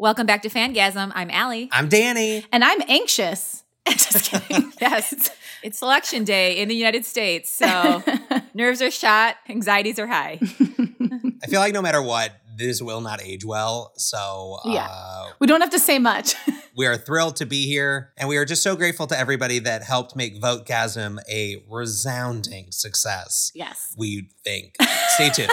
Welcome back to Fangasm. I'm Allie. I'm Danny. And I'm anxious. Just kidding. yes. It's election day in the United States. So nerves are shot, anxieties are high. I feel like no matter what, this will not age well. So Yeah. uh, we don't have to say much. we are thrilled to be here. And we are just so grateful to everybody that helped make Votegasm a resounding success. yes. We think. Stay tuned.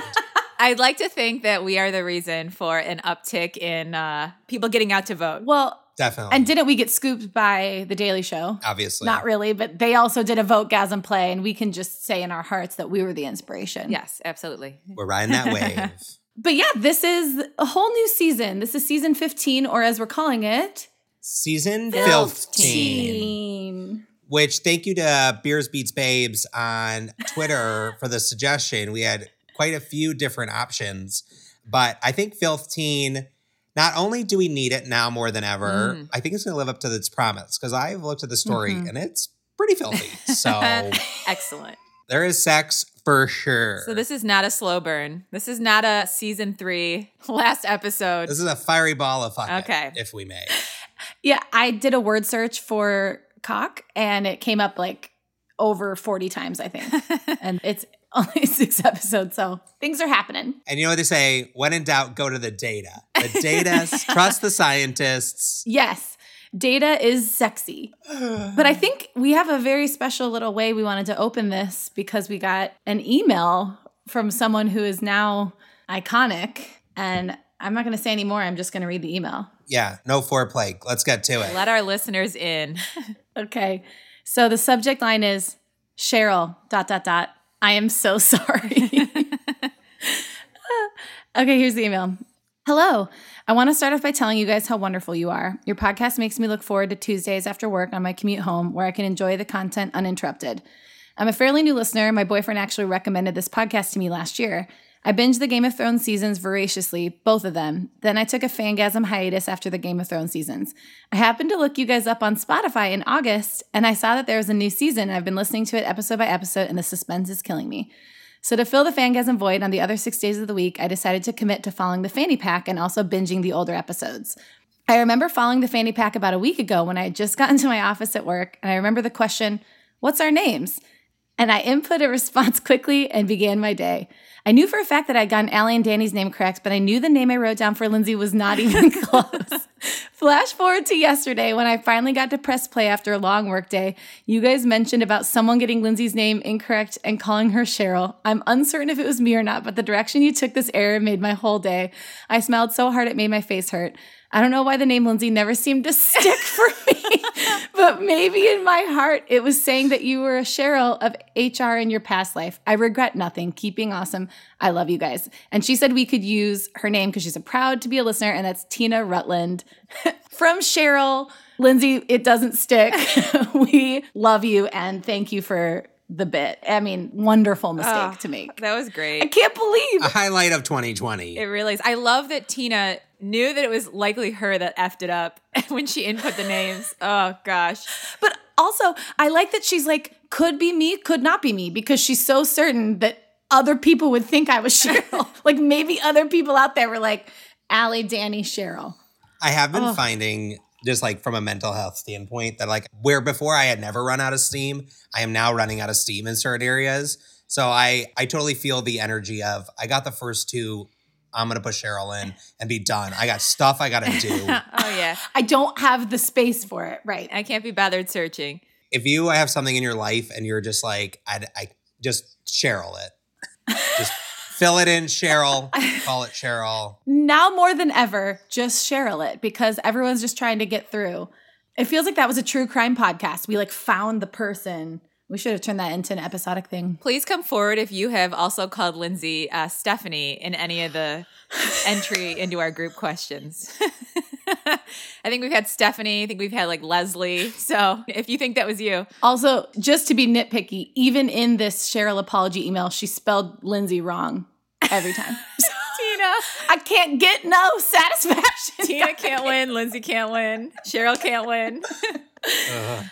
I'd like to think that we are the reason for an uptick in uh, people getting out to vote. Well, Definitely. and didn't we get scooped by The Daily Show? Obviously. Not really, but they also did a vote gasm play, and we can just say in our hearts that we were the inspiration. Yes, absolutely. We're riding that wave. But yeah, this is a whole new season. This is season 15, or as we're calling it, Season 15. 15. Which thank you to Beers Beats Babes on Twitter for the suggestion. We had quite a few different options, but I think 15. Not only do we need it now more than ever, Mm. I think it's going to live up to its promise because I've looked at the story Mhm. and it's pretty filthy. So Excellent. there is sex for sure. So this is not a slow burn. This is not a season three last episode. This is a fiery ball of fucking, Okay. if we may. Yeah, I did a word search for cock, and it came up like over 40 times, I think. and it's only six episodes, so things are happening. And you know what they say? When in doubt, go to the data. The data, trust the scientists. Yes, data is sexy. But I think we have a very special little way we wanted to open this because we got an email from someone who is now iconic. And I'm not going to say any more. I'm just going to read the email. Yeah, no foreplay. Let's get to it. Let our listeners in. Okay. So the subject line is Cheryl, dot, dot, dot. I am so sorry. okay, here's the email. Hello. I want to start off by telling you guys how wonderful you are. Your podcast makes me look forward to Tuesdays after work on my commute home where I can enjoy the content uninterrupted. I'm a fairly new listener. My boyfriend actually recommended this podcast to me last year. I binged the Game of Thrones seasons voraciously, both of them. Then I took a fangasm hiatus after the Game of Thrones seasons. I happened to look you guys up on Spotify in August, and I saw that there was a new season, I've been listening to it episode by episode, and the suspense is killing me. So to fill the fangasm void on the other six days of the week, I decided to commit to following the fanny pack and also binging the older episodes. I remember following the fanny pack about a week ago when I had just gotten to my office at work, and I remember the question, What's our names? And I input a response quickly and began my day. I knew for a fact that I'd gotten Allie and Danny's name correct, but I knew the name I wrote down for Lindsay was not even close. Flash forward to yesterday when I finally got to press play after a long workday. You guys mentioned about someone getting Lindsay's name incorrect and calling her Cheryl. I'm uncertain if it was me or not, but the direction you took this error made my whole day. I smiled so hard it made my face hurt. I don't know why the name Lindsay never seemed to stick for me, but maybe in my heart it was saying that you were a Cheryl of HR in your past life. I regret nothing. Keep being awesome. I love you guys. And she said we could use her name because she's a proud to be a listener, and that's Tina Rutland from Cheryl. Lindsay, it doesn't stick. we love you and thank you for the bit. I mean, wonderful mistake Oh, to make. That was great. I can't believe. A highlight of 2020. It really is. I love that Tina knew that it was likely her that effed it up when she input the names. Oh gosh. But also, I like that she's like, could be me, could not be me, because she's so certain that other people would think I was Cheryl. like maybe other people out there were like, Allie, Danny, Cheryl. I have been Ugh. finding just like from a mental health standpoint that like where before I had never run out of steam, I am now running out of steam in certain areas. So I I totally feel the energy of I got the first two. I'm gonna put Cheryl in and be done. I got stuff I gotta do. oh yeah. I don't have the space for it. Right. I can't be bothered searching. if you have something in your life and you're just like I, I just Cheryl it, just fill it in Cheryl. Call it Cheryl. Now more than ever, just Cheryl it because everyone's just trying to get through. It feels like that was a true crime podcast. We like found the person. We should have turned that into an episodic thing. Please come forward if you have also called Lindsay uh, Stephanie in any of the entry into our group questions. I think we've had Stephanie. I think we've had like Leslie. So if you think that was you, Also, just to be nitpicky, even in this Cheryl apology email, she spelled Lindsay wrong every time. Tina. I can't get no satisfaction. Tina can't win. Lindsay can't win. Cheryl can't win.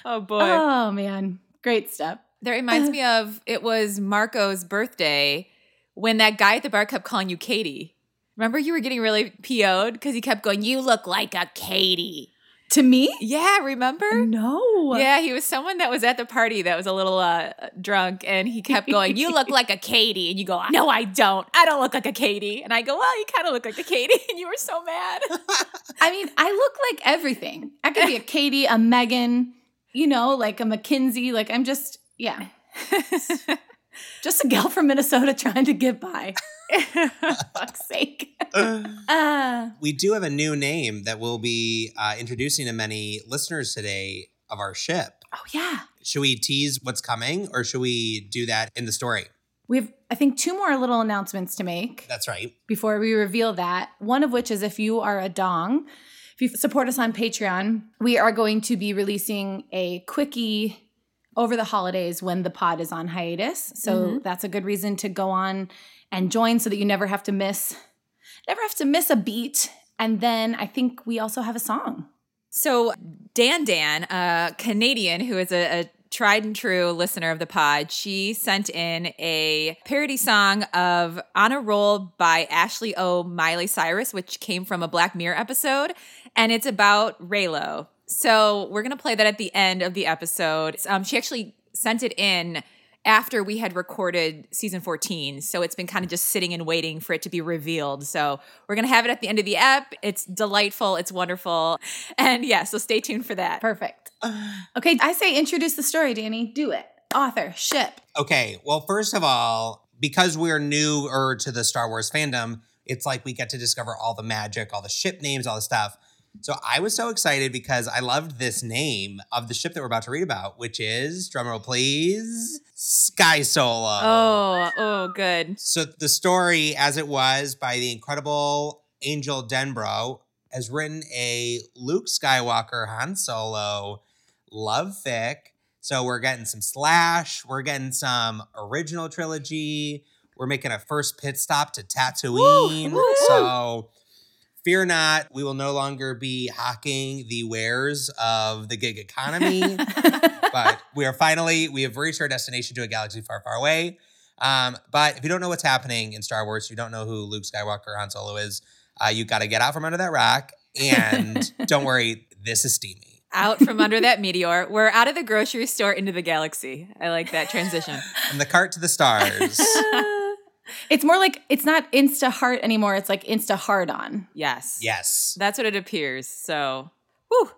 oh boy. Oh man, great stuff. That reminds me of it was Marco's birthday when that guy at the bar kept calling you Katie. Remember you were getting really PO'd because he kept going, You look like a Katie. To me? Yeah, remember? No. Yeah, he was someone that was at the party that was a little uh, drunk, and he kept going, "You look like a Katie," and you go, "No, I don't. I don't look like a Katie." And I go, "Well, you kind of look like a Katie," and you were so mad. I mean, I look like everything. I could be a Katie, a Megan, you know, like a McKinsey. Like I'm just, yeah, just a gal from Minnesota trying to get by. Fuck's sake. Uh, we do have a new name that we'll be uh, introducing to many listeners today of our ship. oh yeah. Should we tease what's coming or should we do that in the story? We have, I think, two more little announcements to make. That's right. before we reveal that. One of which is if you are a dong, if you support us on Patreon, we are going to be releasing a quickie over the holidays when the pod is on hiatus. So mm-hmm. that's a good reason to go on and join so that you never have to miss never have to miss a beat. And then I think we also have a song. So Dan Dan, a Canadian who is a, a tried and true listener of the pod, she sent in a parody song of On a Roll by Ashley O. Miley Cyrus, which came from a Black Mirror episode, and it's about Reylo. So we're gonna play that at the end of the episode. Um, she actually sent it in after we had recorded season 14. So it's been kind of just sitting and waiting for it to be revealed. So we're going to have it at the end of the app. It's delightful. It's wonderful. And yeah, so stay tuned for that. Perfect. Okay, I say introduce the story, Danny. Do it. Author, ship. Okay. Well, first of all, because we're newer to the Star Wars fandom, it's like we get to discover all the magic, all the ship names, all the stuff. So I was so excited because I loved this name of the ship that we're about to read about, which is, drumroll please, Sky Solo. Oh, oh, good. So the story, as it was by the incredible Angel Denbro, has written a Luke Skywalker Han Solo love fic. So we're getting some slash, we're getting some original trilogy. We're making a first pit stop to Tatooine. Woo, woo. So fear not, we will no longer be hawking the wares of the gig economy but we are finally we have reached our destination to a galaxy far far away um, but if you don't know what's happening in star wars you don't know who luke skywalker or han solo is uh, you got to get out from under that rock and don't worry this is steamy Out from under that meteor. We're out of the grocery store into the galaxy. I like that transition. from the cart to the stars It's more like it's not Insta Heart anymore. It's like Insta Hard on. Yes. yes That's what it appears. So, whew.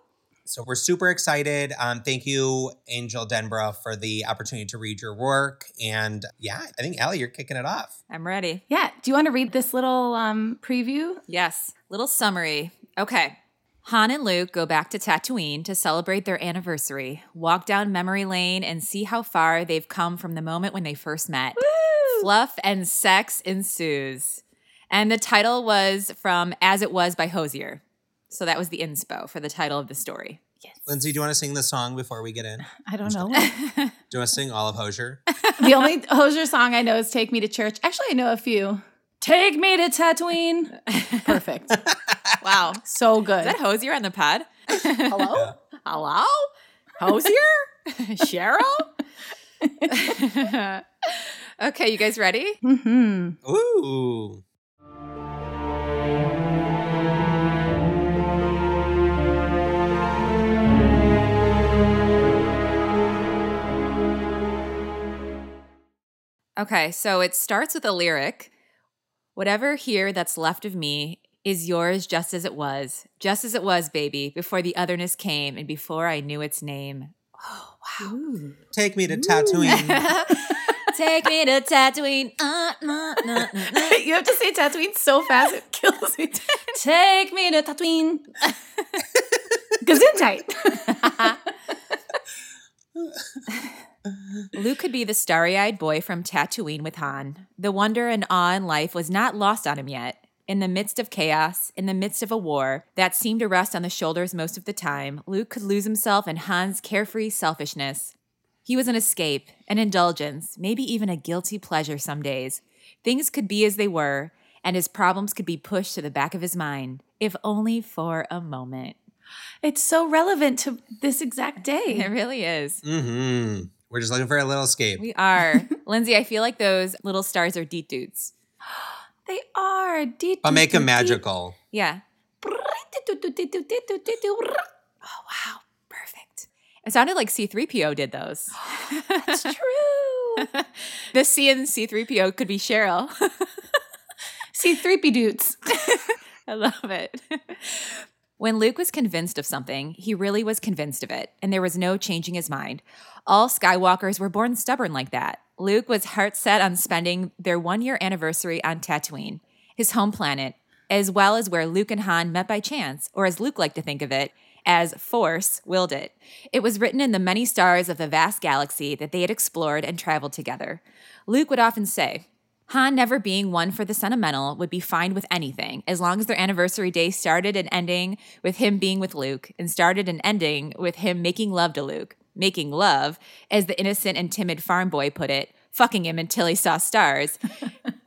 so we're super excited um, thank you angel denborough for the opportunity to read your work and yeah i think Allie, you're kicking it off I'm ready. Yeah. Do you want to read this little um, preview? Yes. Little summary. Okay. Han and Luke go back to Tatooine to celebrate their anniversary, walk down memory lane, and see how far they've come from the moment when they first met. Fluff and sex ensues. And the title was from As It Was by Hozier. So that was the inspo for the title of the story. Yes. lindsay do you want to sing the song before we get in I don't know. Do you want to sing all of hozier the only Hozier song I know is Take Me to Church. Actually, I know a few. Take me to Tatooine. Perfect. Wow. So good. Is that Hozier on the pod? Hello? Hello? Hozier? Cheryl? okay, you guys ready? hmm ooh Okay, so it starts with a lyric Whatever here that's left of me is yours just as it was, just as it was, baby, before the otherness came and before I knew its name. Oh, wow. take me to Tatooine. Take me to Tatooine. Uh, nah, nah, nah, nah. you have to say Tatooine so fast it kills me. Take me to Tatooine. Gesundheit. Luke could be the starry eyed boy from Tatooine with Han. The wonder and awe in life was not lost on him yet. In the midst of chaos, in the midst of a war that seemed to rest on the shoulders most of the time, Luke could lose himself in Han's carefree selfishness. He was an escape, an indulgence, maybe even a guilty pleasure some days. Things could be as they were, and his problems could be pushed to the back of his mind, if only for a moment. it's so relevant to this exact day. It really is. Mm-hmm. We're just looking for a little escape. We are. Lindsay, I feel like those little stars are deet dudes. They are. D, but make them magical. Yeah. Oh, wow. Perfect. It sounded like C3PO did those. That's true. the C in C3PO could be Cheryl. See, three dudes. I love it. When Luke was convinced of something, he really was convinced of it, and there was no changing his mind. All Skywalkers were born stubborn like that. Luke was heart set on spending their one year anniversary on Tatooine, his home planet, as well as where Luke and Han met by chance, or as Luke liked to think of it, as Force willed it. It was written in the many stars of the vast galaxy that they had explored and traveled together. Luke would often say, Han never being one for the sentimental would be fine with anything, as long as their anniversary day started and ending with him being with Luke, and started and ending with him making love to Luke. Making love, as the innocent and timid farm boy put it, fucking him until he saw stars.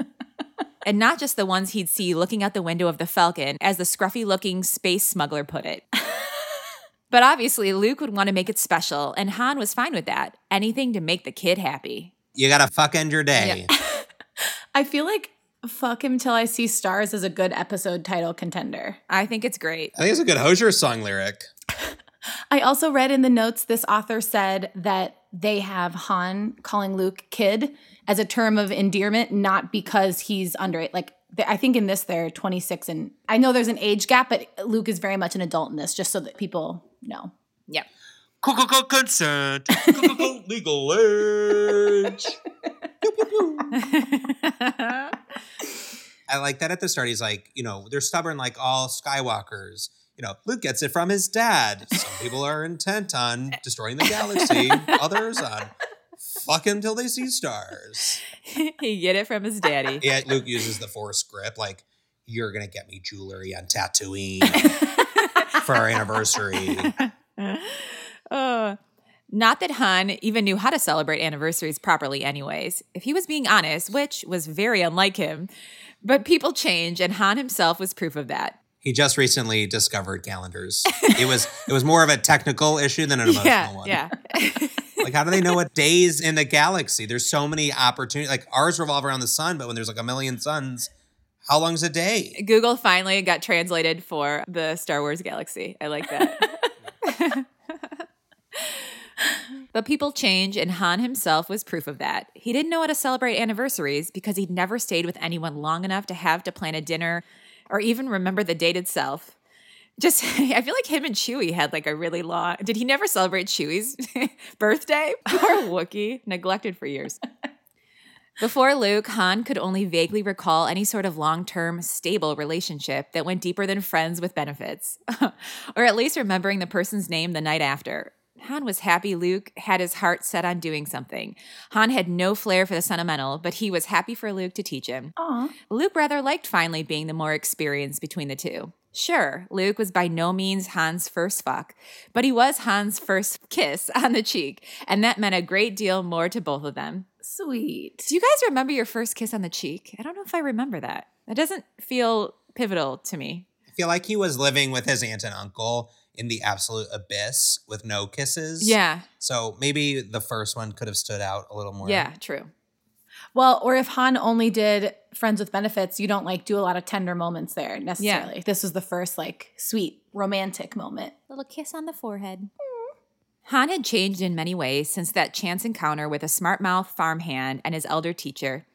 and not just the ones he'd see looking out the window of the Falcon, as the scruffy looking space smuggler put it. but obviously, Luke would want to make it special, and Han was fine with that. Anything to make the kid happy. You gotta fuck end your day. I feel like Fuck Him Till I See Stars is a good episode title contender. I think it's great. I think it's a good Hozier song lyric. I also read in the notes this author said that they have Han calling Luke kid as a term of endearment, not because he's under it. Like, I think in this, they're 26, and I know there's an age gap, but Luke is very much an adult in this, just so that people know. Yep. Consent. Legal age. I like that at the start. He's like, you know, they're stubborn like all Skywalkers. You know, Luke gets it from his dad. Some people are intent on destroying the galaxy, others on fucking till they see stars. he get it from his daddy. Yeah, Luke uses the Force grip, like, you're gonna get me jewelry on Tatooine for our anniversary. Uh, not that Han even knew how to celebrate anniversaries properly, anyways. If he was being honest, which was very unlike him, but people change, and Han himself was proof of that. He just recently discovered calendars. It was it was more of a technical issue than an emotional yeah, one. yeah. Like, how do they know what days in the galaxy? There's so many opportunities. Like ours revolve around the sun, but when there's like a million suns, how long's a day? Google finally got translated for the Star Wars galaxy. I like that. but people change, and Han himself was proof of that. He didn't know how to celebrate anniversaries because he'd never stayed with anyone long enough to have to plan a dinner or even remember the date itself. Just, I feel like him and Chewie had like a really long. Did he never celebrate Chewie's birthday? Poor Wookie, neglected for years. Before Luke, Han could only vaguely recall any sort of long term, stable relationship that went deeper than friends with benefits, or at least remembering the person's name the night after. Han was happy Luke had his heart set on doing something. Han had no flair for the sentimental, but he was happy for Luke to teach him. Aw. Luke rather liked finally being the more experienced between the two. Sure, Luke was by no means Han's first fuck, but he was Han's first kiss on the cheek, and that meant a great deal more to both of them. Sweet. Do you guys remember your first kiss on the cheek? I don't know if I remember that. That doesn't feel pivotal to me. I feel like he was living with his aunt and uncle in the absolute abyss with no kisses. Yeah, So maybe the first one could have stood out a little more. yeah, true. Well, or if Han only did Friends with Benefits, you don't like do a lot of tender moments there necessarily. This was the first like sweet romantic moment. Little kiss on the forehead. Mm. Han had changed in many ways since that chance encounter with a smart mouth farmhand and his elder teacher.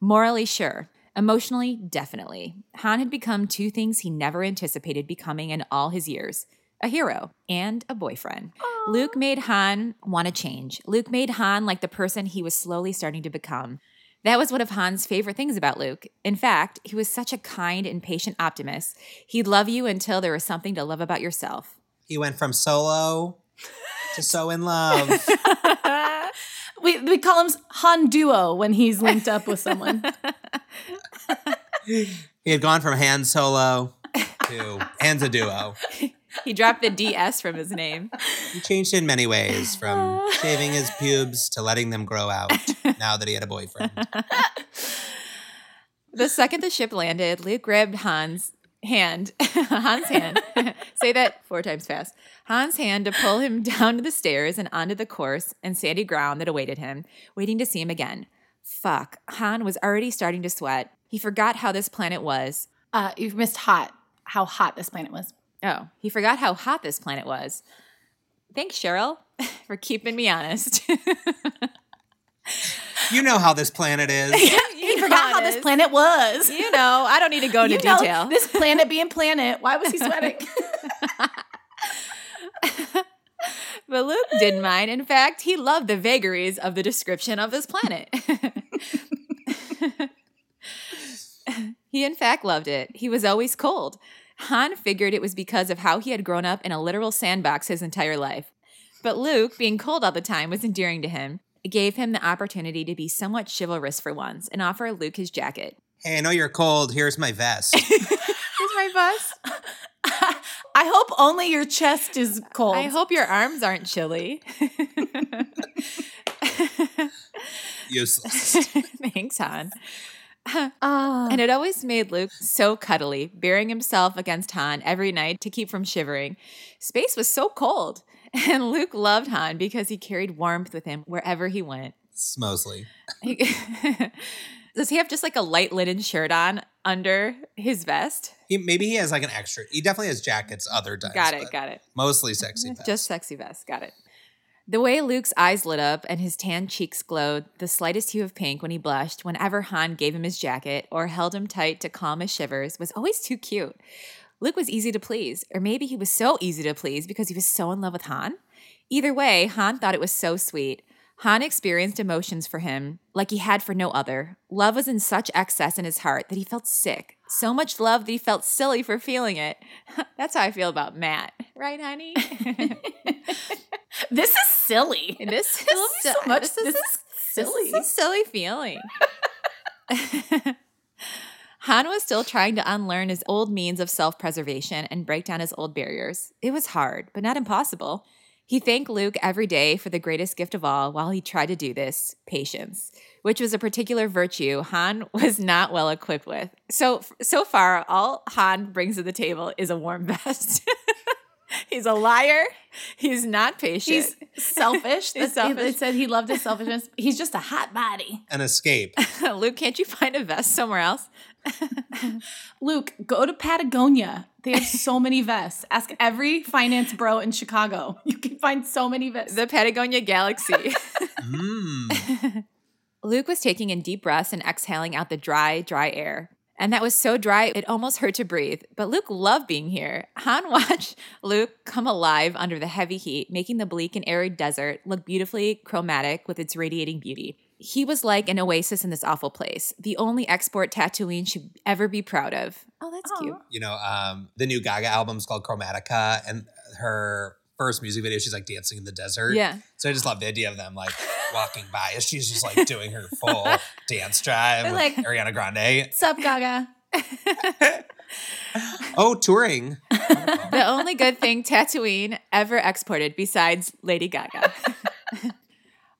Morally, sure. Emotionally, definitely. Han had become two things he never anticipated becoming in all his years a hero and a boyfriend. Luke made Han want to change. Luke made Han like the person he was slowly starting to become. That was one of Han's favorite things about Luke. In fact, he was such a kind and patient optimist. He'd love you until there was something to love about yourself. He went from solo to so in love. We, we call him Han Duo when he's linked up with someone. he had gone from Han Solo to Han's a duo. he dropped the DS from his name. He changed in many ways, from shaving his pubes to letting them grow out now that he had a boyfriend. The second the ship landed, Luke grabbed Hans' hand, Hans' hand, say that four times fast, Hans' hand to pull him down to the stairs and onto the course and sandy ground that awaited him, waiting to see him again. Fuck, Han was already starting to sweat. He forgot how this planet was. Uh, you've missed hot, how hot this planet was. Oh, he forgot how hot this planet was. Thanks, Cheryl, for keeping me honest. You know how this planet is. He forgot how this planet was. You know, I don't need to go into You know, detail. This planet being planet. Why was he sweating? But Luke didn't mind. In fact, he loved the vagaries of the description of this planet. he, in fact, loved it. He was always cold. Han figured it was because of how he had grown up in a literal sandbox his entire life. But Luke, being cold all the time, was endearing to him. It gave him the opportunity to be somewhat chivalrous for once and offer Luke his jacket. Hey, I know you're cold. Here's my vest. Here's my vest. I hope only your chest is cold. I hope your arms aren't chilly. Useless. Thanks, Han. Ah. And it always made Luke so cuddly, bearing himself against Han every night to keep from shivering. Space was so cold. And Luke loved Han because he carried warmth with him wherever he went. Mostly. Does he have just like a light linen shirt on under his vest? He maybe he has like an extra. He definitely has jackets other times. Got it, got it. Mostly sexy. vest. Just sexy vest. Got it. The way Luke's eyes lit up and his tan cheeks glowed the slightest hue of pink when he blushed whenever Han gave him his jacket or held him tight to calm his shivers was always too cute. Luke was easy to please, or maybe he was so easy to please because he was so in love with Han. Either way, Han thought it was so sweet. Han experienced emotions for him like he had for no other. Love was in such excess in his heart that he felt sick. So much love that he felt silly for feeling it. That's how I feel about Matt. Right, honey? this is silly. this is so much. This This is, is silly. This is a silly feeling. Han was still trying to unlearn his old means of self preservation and break down his old barriers. It was hard, but not impossible. He thanked Luke every day for the greatest gift of all while he tried to do this patience, which was a particular virtue Han was not well equipped with. So, so far, all Han brings to the table is a warm vest. He's a liar. He's not patient. He's selfish. He's That's- They selfish. said he loved his selfishness. He's just a hot body. An escape. Luke, can't you find a vest somewhere else? Luke, go to Patagonia. They have so many vests. Ask every finance bro in Chicago. You can find so many vests. The Patagonia Galaxy. Mm. Luke was taking in deep breaths and exhaling out the dry, dry air. And that was so dry, it almost hurt to breathe. But Luke loved being here. Han watched Luke come alive under the heavy heat, making the bleak and arid desert look beautifully chromatic with its radiating beauty. He was like an oasis in this awful place, the only export Tatooine should ever be proud of. Oh, that's cute. you know, um, the new Gaga album is called Chromatica, and her first music video, she's like dancing in the desert. Yeah. So I just love the idea of them like walking by as she's just like doing her full dance drive They're with like- Ariana Grande. What's up, Gaga? Oh, touring. The only good thing Tatooine ever exported besides Lady Gaga.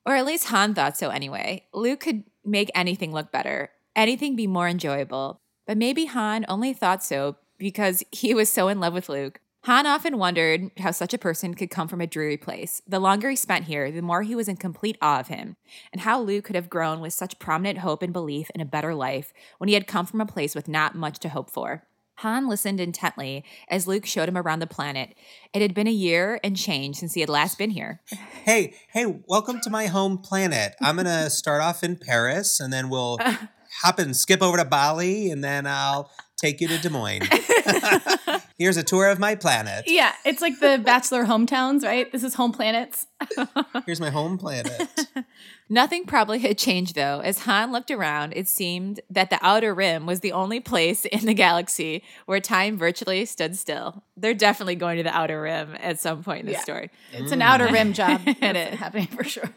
Or at least Han thought so anyway. Luke could make anything look better, anything be more enjoyable. But maybe Han only thought so because he was so in love with Luke. Han often wondered how such a person could come from a dreary place. The longer he spent here, the more he was in complete awe of him, and how Luke could have grown with such prominent hope and belief in a better life when he had come from a place with not much to hope for. Han listened intently as Luke showed him around the planet. It had been a year and change since he had last been here. Hey, hey, welcome to my home planet. I'm gonna start off in Paris, and then we'll hop and skip over to Bali, and then I'll take you to Des Moines. Here's a tour of my planet. Yeah, it's like the Bachelor hometowns, right? This is home planets. Here's my home planet. Nothing probably had changed though. As Han looked around, it seemed that the outer rim was the only place in the galaxy where time virtually stood still. They're definitely going to the outer rim at some point in the Yeah. story. It's an outer rim job. It happening for sure.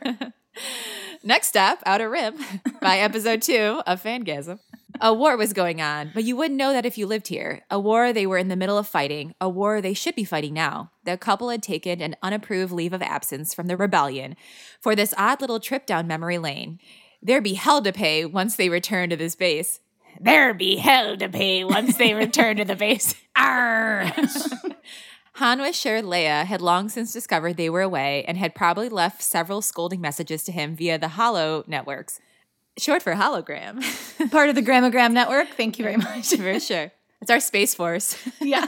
Next up, Outer Rim, by episode two of Fangasm. A war was going on, but you wouldn't know that if you lived here. A war they were in the middle of fighting, a war they should be fighting now. The couple had taken an unapproved leave of absence from the rebellion for this odd little trip down memory lane. There'd be hell to pay once they returned to this base. There'd be hell to pay once they return to the base. Arr! Han was sure Leia had long since discovered they were away and had probably left several scolding messages to him via the Holo networks, short for hologram, Part of the Gramogram network. Thank you very much. for sure. It's our space force. Yeah.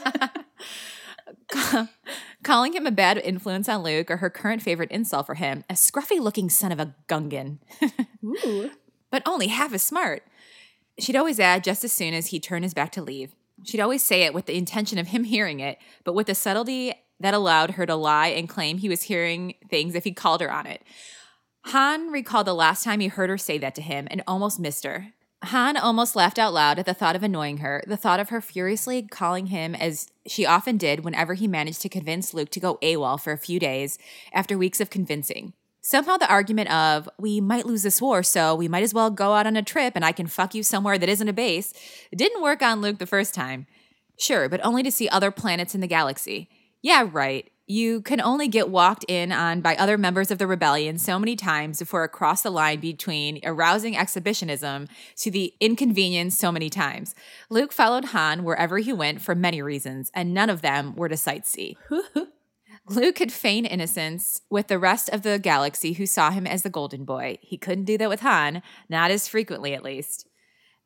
Calling him a bad influence on Luke or her current favorite insult for him, a scruffy looking son of a gungan. Ooh. but only half as smart. She'd always add just as soon as he turned his back to leave. She'd always say it with the intention of him hearing it, but with a subtlety that allowed her to lie and claim he was hearing things if he called her on it. Han recalled the last time he heard her say that to him and almost missed her. Han almost laughed out loud at the thought of annoying her, the thought of her furiously calling him as she often did whenever he managed to convince Luke to go AWOL for a few days after weeks of convincing. Somehow the argument of, we might lose this war, so we might as well go out on a trip and I can fuck you somewhere that isn't a base, didn't work on Luke the first time. Sure, but only to see other planets in the galaxy. Yeah, right. You can only get walked in on by other members of the rebellion so many times before it crossed the line between arousing exhibitionism to the inconvenience so many times. Luke followed Han wherever he went for many reasons, and none of them were to sightsee. Luke could feign innocence with the rest of the galaxy who saw him as the golden boy. He couldn't do that with Han, not as frequently at least.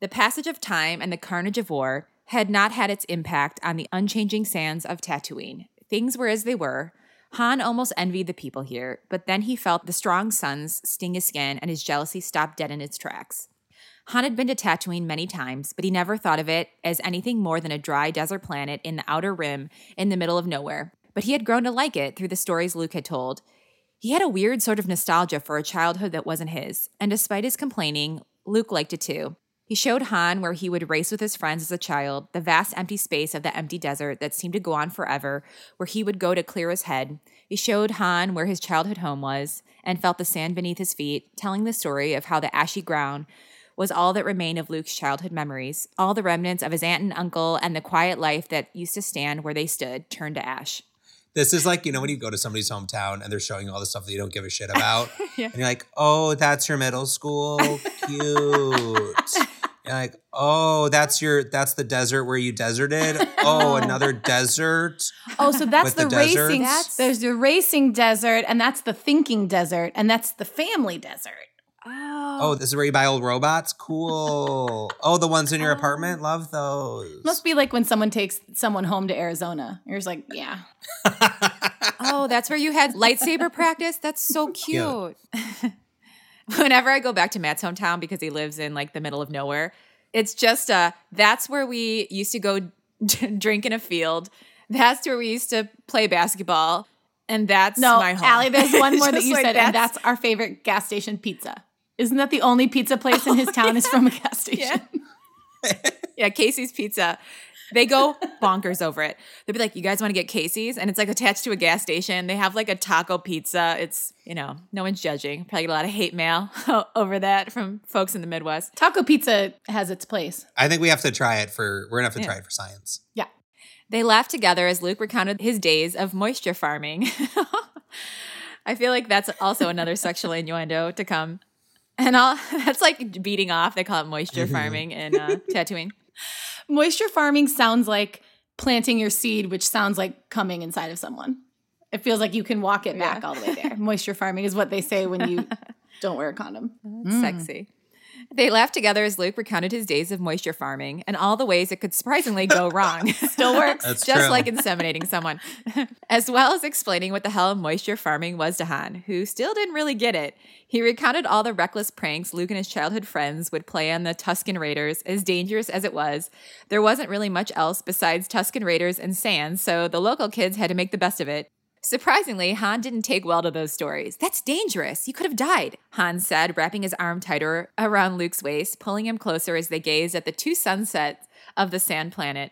The passage of time and the carnage of war had not had its impact on the unchanging sands of Tatooine. Things were as they were. Han almost envied the people here, but then he felt the strong suns sting his skin and his jealousy stopped dead in its tracks. Han had been to Tatooine many times, but he never thought of it as anything more than a dry desert planet in the outer rim in the middle of nowhere. But he had grown to like it through the stories Luke had told. He had a weird sort of nostalgia for a childhood that wasn't his, and despite his complaining, Luke liked it too. He showed Han where he would race with his friends as a child, the vast empty space of the empty desert that seemed to go on forever, where he would go to clear his head. He showed Han where his childhood home was, and felt the sand beneath his feet, telling the story of how the ashy ground was all that remained of Luke's childhood memories, all the remnants of his aunt and uncle, and the quiet life that used to stand where they stood, turned to ash. This is like, you know, when you go to somebody's hometown and they're showing you all the stuff that you don't give a shit about. Yeah. And you're like, oh, that's your middle school. Cute. You're like, oh, that's your that's the desert where you deserted. Oh, another desert. Oh, so that's the, the racing. That's- There's the racing desert, and that's the thinking desert, and that's the family desert. Oh, oh this is where you buy old robots? Cool. Oh, the ones in your apartment? Oh. Love those. Must be like when someone takes someone home to Arizona. You're just like, yeah. Oh, that's where you had lightsaber practice? That's so cute. Whenever I go back to Matt's hometown because he lives in like the middle of nowhere, it's just uh that's where we used to go drink in a field. That's where we used to play basketball. And that's No, my home. Allie, there's one more that you like said, and that's our favorite gas station pizza. Isn't that the only pizza place in his town is from a gas station? Yeah. yeah, Casey's Pizza. They go bonkers over it. They'll be like, "You guys want to get Casey's?" And it's like attached to a gas station. They have like a taco pizza. It's you know, no one's judging. Probably get a lot of hate mail over that from folks in the Midwest. Taco pizza has its place. I think we have to try it for we're gonna have to Yeah. try it for science. Yeah. They laughed together as Luke recounted his days of moisture farming. I feel like that's also another sexual innuendo to come. And all that's like beating off. They call it moisture farming in uh, Tatooine. Moisture farming sounds like planting your seed, which sounds like coming inside of someone. It feels like you can walk it back Yeah. all the way there. Moisture farming is what they say when you don't wear a condom. It's mm. sexy. They laughed together as Luke recounted his days of moisture farming and all the ways it could surprisingly go wrong. Still works. That's just true. like inseminating someone, as well as explaining what the hell moisture farming was to Han, who still didn't really get it. He recounted all the reckless pranks Luke and his childhood friends would play on the Tusken Raiders, as dangerous as it was. There wasn't really much else besides Tusken Raiders and sand, so the local kids had to make the best of it. Surprisingly, Han didn't take well to those stories. That's dangerous. You could have died, Han said, wrapping his arm tighter around Luke's waist, pulling him closer as they gazed at the two sunsets of the sand planet.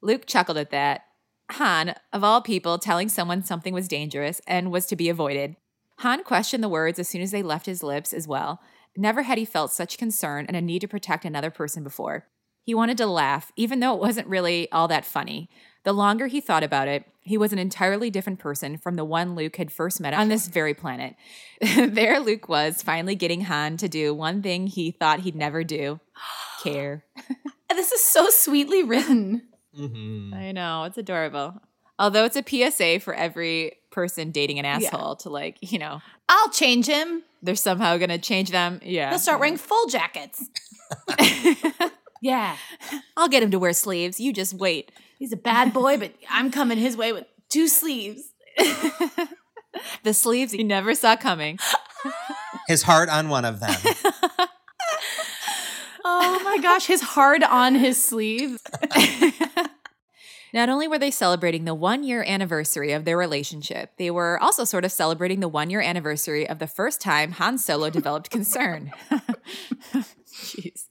Luke chuckled at that. Han, of all people, telling someone something was dangerous and was to be avoided. Han questioned the words as soon as they left his lips as well. Never had he felt such concern and a need to protect another person before. He wanted to laugh, even though it wasn't really all that funny. The longer he thought about it, he was an entirely different person from the one Luke had first met on this very planet. there, Luke was, finally getting Han to do one thing he thought he'd never do care. This is so sweetly written. Mhm. I know, it's adorable. Although it's a PSA for every person dating an asshole to, like, you know, I'll change him. they're somehow going to change them. Yeah. They'll start wearing full jackets. yeah. I'll get him to wear sleeves. You just wait. He's a bad boy, but I'm coming his way with two sleeves. The sleeves he never saw coming. His heart on one of them. Oh my gosh, his heart on his sleeve. Not only were they celebrating the one year anniversary of their relationship, they were also sort of celebrating the one year anniversary of the first time Han Solo developed concern. Jeez.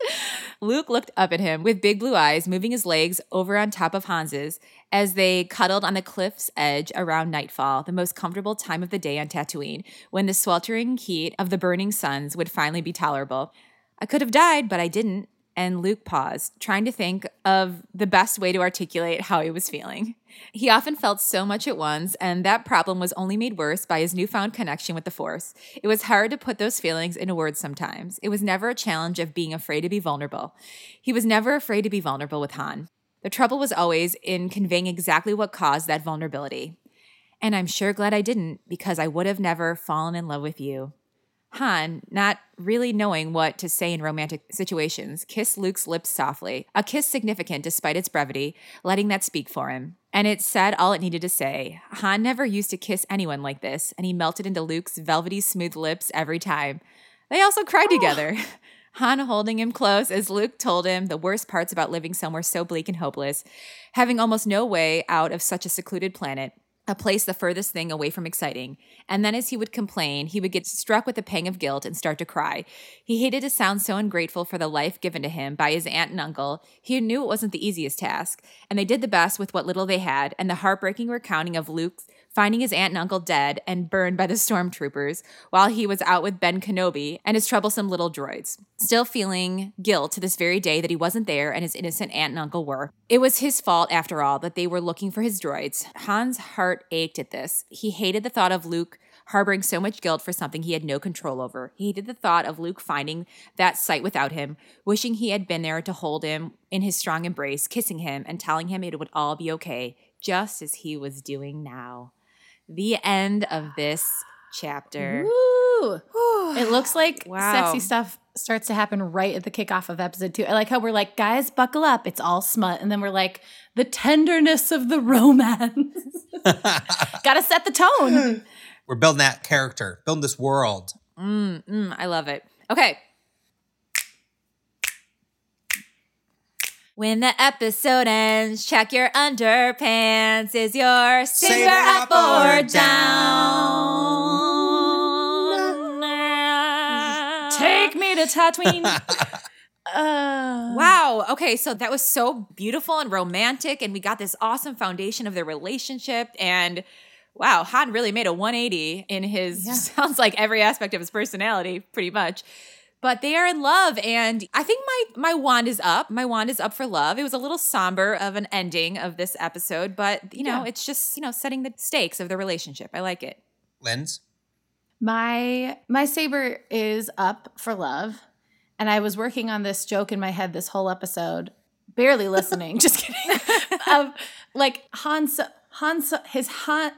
Luke looked up at him with big blue eyes, moving his legs over on top of Hans's as they cuddled on the cliff's edge around nightfall, the most comfortable time of the day on Tatooine, when the sweltering heat of the burning suns would finally be tolerable. I could have died, but I didn't. And Luke paused, trying to think of the best way to articulate how he was feeling. He often felt so much at once, and that problem was only made worse by his newfound connection with the Force. It was hard to put those feelings into words sometimes. It was never a challenge of being afraid to be vulnerable. He was never afraid to be vulnerable with Han. The trouble was always in conveying exactly what caused that vulnerability. And I'm sure glad I didn't, because I would have never fallen in love with you. Han, not really knowing what to say in romantic situations, kissed Luke's lips softly, a kiss significant despite its brevity, letting that speak for him. And it said all it needed to say. Han never used to kiss anyone like this, and he melted into Luke's velvety smooth lips every time. They also cried oh. together. Han holding him close as Luke told him the worst parts about living somewhere so bleak and hopeless, having almost no way out of such a secluded planet, a place the furthest thing away from exciting. And then as he would complain, he would get struck with a pang of guilt and start to cry. He hated to sound so ungrateful for the life given to him by his aunt and uncle. He knew it wasn't the easiest task, and they did the best with what little they had, and the heartbreaking recounting of Luke finding his aunt and uncle dead and burned by the stormtroopers while he was out with Ben Kenobi and his troublesome little droids. Still feeling guilt to this very day that he wasn't there and his innocent aunt and uncle were. It was his fault, after all, that they were looking for his droids. Han's heart ached at this. He hated the thought of Luke harboring so much guilt for something he had no control over. He hated the thought of Luke finding that sight without him, wishing he had been there to hold him in his strong embrace, kissing him and telling him it would all be okay, just as he was doing now. The end of this chapter. Woo! It looks like Wow. sexy stuff starts to happen right at the kickoff of episode two. I like how we're like, guys, buckle up. It's all smut. And then we're like, the tenderness of the romance. Gotta set the tone. We're building that character, building this world. Mm, mm, I love it. Okay. When the episode ends, check your underpants. Is your saber Saber up up or or down? Take me to Tatooine. uh, Wow. Okay. So that was so beautiful and romantic. And we got this awesome foundation of their relationship. And wow, Han really made a 180 in his, Yeah. sounds like every aspect of his personality, pretty much. But they are in love. And I think my, my wand is up. My wand is up for love. It was a little somber of an ending of this episode, but you know, Yeah. it's just, you know, setting the stakes of the relationship. I like it. Lens? My my saber is up for love, and I was working on this joke in my head this whole episode, barely listening. just kidding. of like Hans Hans his Han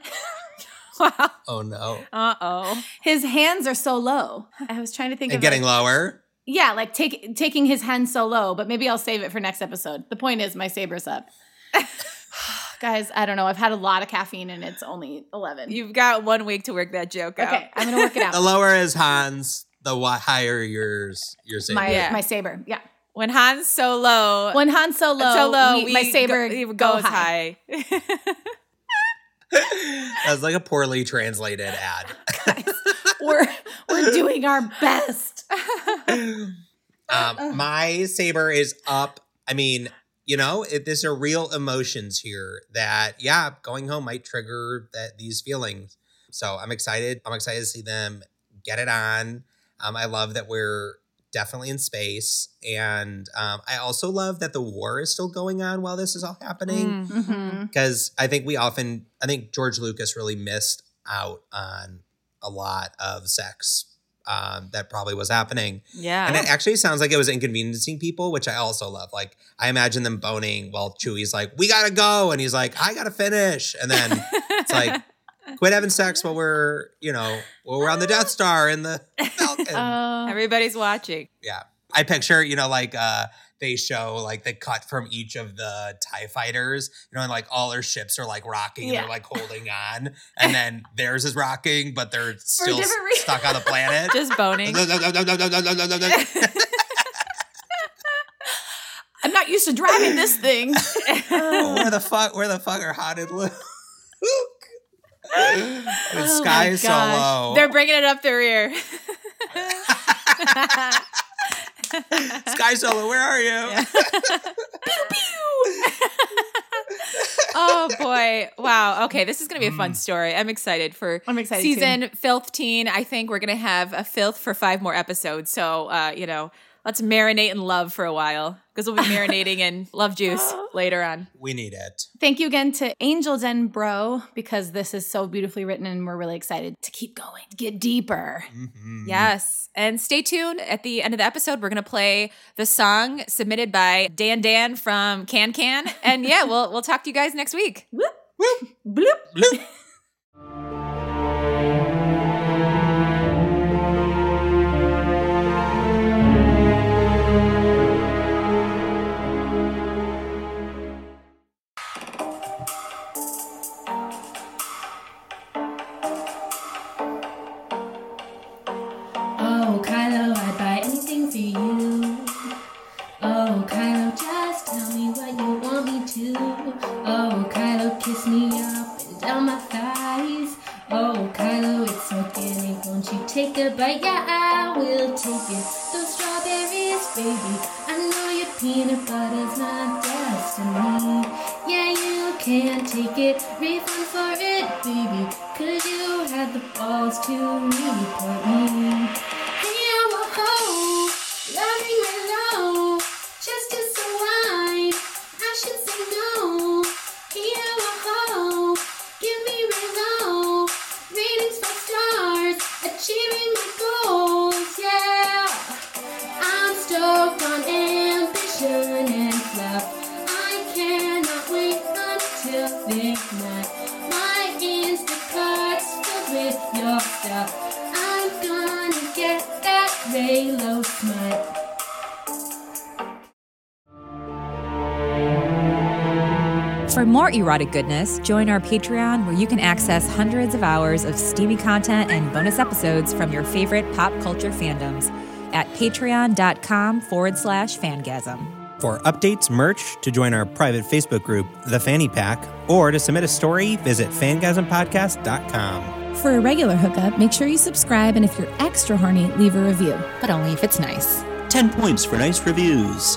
Wow. Oh no. Uh oh. his hands are so low. I was trying to think And of getting like, lower. Yeah, like take, taking his hand so low, but maybe I'll save it for next episode. The point is, my saber's up. Guys, I don't know. I've had a lot of caffeine and it's only 11. You've got one week to work that joke out. okay, I'm going to work it out. The lower is Hans, the higher yours your saber. my, Yeah. my saber. Yeah. When Han's so low, When Han's so low, so low, we- we my saber go, goes goes high. high. That's like a poorly translated ad. We're, we're doing our best. um, my saber is up. I mean, you know, it, there's are real emotions here that, yeah, going home might trigger that these feelings. So I'm excited. I'm excited to see them get it on. Um, I love that we're definitely in space, and um, I also love that the war is still going on while this is all happening. Because I think we often, I think George Lucas really missed out on a lot of sex um, that probably was happening. Yeah. And it actually sounds like it was inconveniencing people, which I also love. Like, I imagine them boning while Chewie's like, we gotta go. And he's like, I gotta finish. And then it's like, quit having sex while we're, you know, while we're on the Death Star in the Falcon. Uh, Everybody's watching. yeah. I picture, you know, like, uh, they show like the cut from each of the TIE fighters, you know, and like all their ships are like rocking and they're like holding on. And then theirs is rocking, but they're still different stuck on the planet. Just boning. I'm not used to driving this thing. Oh, where the fuck? Where the fuck are Han and Luke? The Oh sky my is so gosh. low. They're bringing it up their ear. sky solo. Where are you? oh boy. Wow. Okay, this is going to be a fun story. I'm excited for I'm excited too. season filth teen. I think we're going to have a filth for 5 more episodes. So, uh, you know, let's marinate in love for a while because we'll be marinating in love juice later on. We need it. Thank you again to Angel Den Bro because this is so beautifully written and we're really excited to keep going, to get deeper. Mhm. Yes. And stay tuned. At the end of the episode, we're going to play the song submitted by Dan Dan from Can Can. And yeah, we'll we'll talk to you guys next week. Whoop, whoop, bloop. Bloop. More erotic goodness, join our Patreon where you can access hundreds of hours of steamy content and bonus episodes from your favorite pop culture fandoms at patreon.com forward slash fangasm. For updates, merch, to join our private Facebook group, The Fanny Pack, or to submit a story, visit fangasmpodcast.com. For a regular hookup, make sure you subscribe, and if you're extra horny, leave a review. but only if it's nice. 10 points for nice reviews.